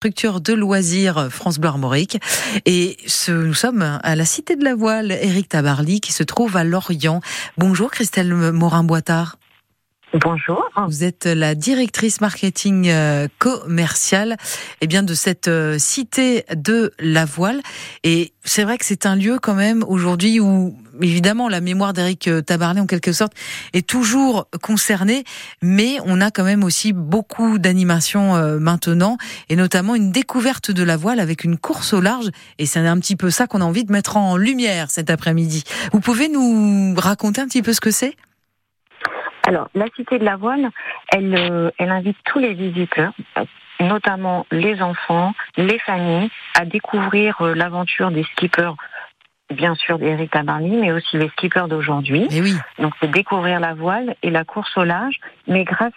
structure de loisirs France Bleu Armorique. Et ce, nous sommes à la Cité de la Voile, Éric Tabarly, qui se trouve à Lorient. Bonjour Christelle Morin-Boitard. Bonjour. Vous êtes la directrice marketing euh, commerciale eh bien, de cette euh, cité de la voile. Et c'est vrai que c'est un lieu quand même aujourd'hui où évidemment la mémoire d'Éric euh, Tabarly en quelque sorte est toujours concernée, mais on a quand même aussi beaucoup d'animations maintenant et notamment une découverte de la voile avec une course au large. Et c'est un petit peu ça qu'on a envie de mettre en lumière cet après-midi. Vous pouvez nous raconter un petit peu ce que c'est? Alors, la Cité de la Voile, elle, euh, elle invite tous les visiteurs, notamment les enfants, les familles, à découvrir euh, l'aventure des skippers bien sûr d'Eric Tabarly, mais aussi les skippers d'aujourd'hui. Oui. Donc c'est découvrir la voile et la course au large, mais grâce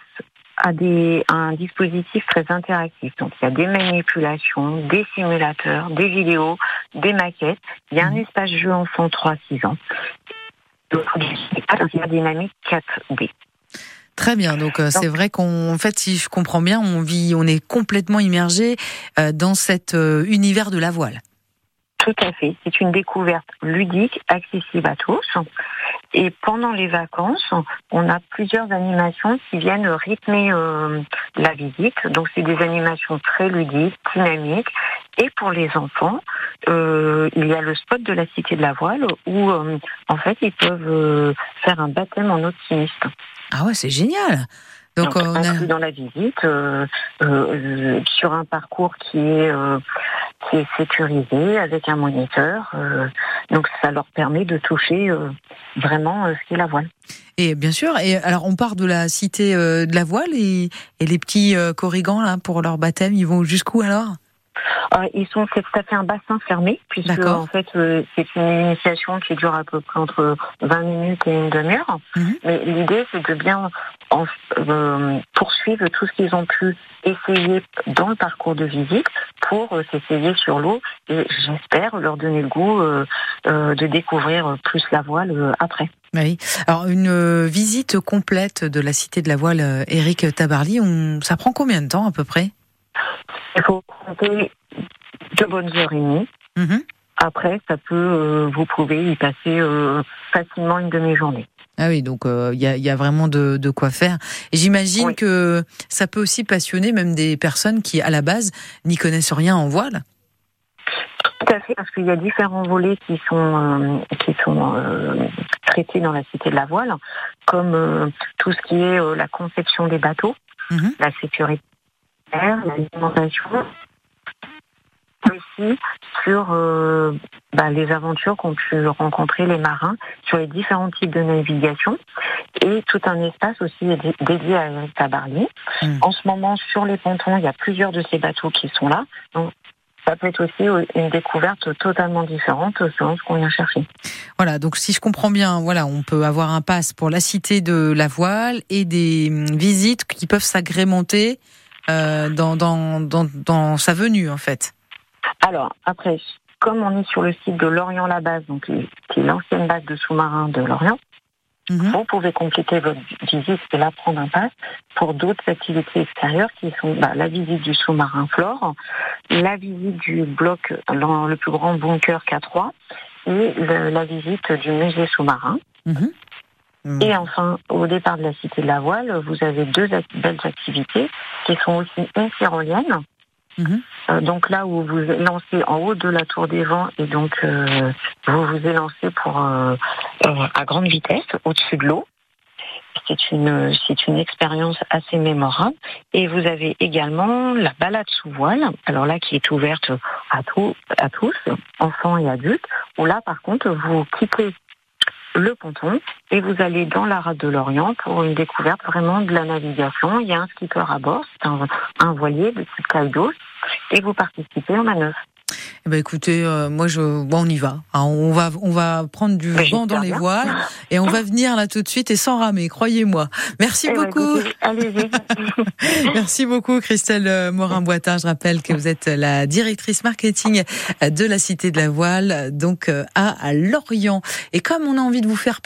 à, des, à un dispositif très interactif. Donc il y a des manipulations, des simulateurs, des vidéos, des maquettes. Il y a un mmh. espace jeu enfant 3-6 ans. Il y a dynamique 4D. Très bien. Donc euh, c'est vrai qu'en fait, si je comprends bien, on vit, on est complètement immergé euh, dans cet euh, univers de la voile. Tout à fait. C'est une découverte ludique, accessible à tous. Et pendant les vacances, on a plusieurs animations qui viennent rythmer la visite. Donc c'est des animations très ludiques, dynamiques. Et pour les enfants, il y a le spot de la Cité de la Voile où en fait ils peuvent faire un baptême en optimiste. Ah ouais, c'est génial. Donc, on a... dans la visite euh, euh, sur un parcours qui est euh, qui sécurisé avec un moniteur. donc ça leur permet de toucher vraiment ce qu'est la voile. Et bien sûr. Et alors on part de la cité de la voile et, et les petits corrigans là pour leur baptême, ils vont jusqu'où alors? Euh, ils sont, c'est tout à fait un bassin fermé, puisque en fait euh, c'est une initiation qui dure à peu près entre 20 minutes et une demi-heure. Mhm. Mais l'idée c'est de bien euh, poursuivre tout ce qu'ils ont pu essayer dans le parcours de visite pour s'essayer sur l'eau et j'espère leur donner le goût de découvrir plus la voile après. Oui. Alors une visite complète de la cité de la voile, Eric Tabarly, on, ça prend combien de temps à peu près? Il faut compter deux bonnes heures et demie. Après, ça peut, euh, vous pouvez y passer euh, facilement une demi-journée. Ah oui, donc il euh, y, a, y, a, vraiment de, de quoi faire. Et j'imagine que ça peut aussi passionner même des personnes qui, à la base, n'y connaissent rien en voile. Tout à fait, parce qu'il y a différents volets qui sont qui sont traités dans la cité de la voile, comme tout ce qui est la conception des bateaux, mhm. la sécurité, l'alimentation, aussi sur euh, bah, les aventures qu'ont pu rencontrer les marins sur les différents types de navigation et tout un espace aussi dédié à Eric Tabarly. Hmm. En ce moment, sur les pontons, il y a plusieurs de ces bateaux qui sont là. Donc, ça peut être aussi une découverte totalement différente selon ce qu'on vient chercher. Voilà, donc si je comprends bien, voilà, on peut avoir un pass pour la cité de la voile et des hum, visites qui peuvent s'agrémenter euh, dans, dans, dans, dans sa venue en fait. Alors, après, comme on est sur le site de Lorient-la-Base, donc qui est l'ancienne base de sous-marins de Lorient, mhm. vous pouvez compléter votre visite et là prendre un pass pour d'autres activités extérieures qui sont bah, la visite du sous-marin Flore, la visite du bloc dans le plus grand bunker K3 et la visite du musée sous-marin. Mhm. Et enfin, au départ de la Cité de la Voile, vous avez deux belles activités qui sont aussi une tyrolienne Mhm. Euh, donc là où vous lancé en haut de la tour des vents et donc euh, vous vous élancez pour euh, à grande vitesse au-dessus de l'eau. C'est une c'est une expérience assez mémorable et vous avez également la balade sous voile. Alors là qui est ouverte à tous à tous enfants et adultes. Où là par contre vous quittez le ponton et vous allez dans la rade de l'Orient pour une découverte vraiment de la navigation. Il y a un skipper à bord, c'est un, voilier de type Kaido et vous participez en manœuvre. Eh ben écoutez, euh, moi je, bon, on y va. Hein, on va, on va prendre du vent dans les voiles et on va venir là tout de suite et sans ramer, croyez-moi. Merci eh ben, beaucoup. Merci beaucoup Christelle euh, Morin-Boitin. Je rappelle que vous êtes la directrice marketing de la Cité de la Voile, donc euh, à Lorient. Et comme on a envie de vous faire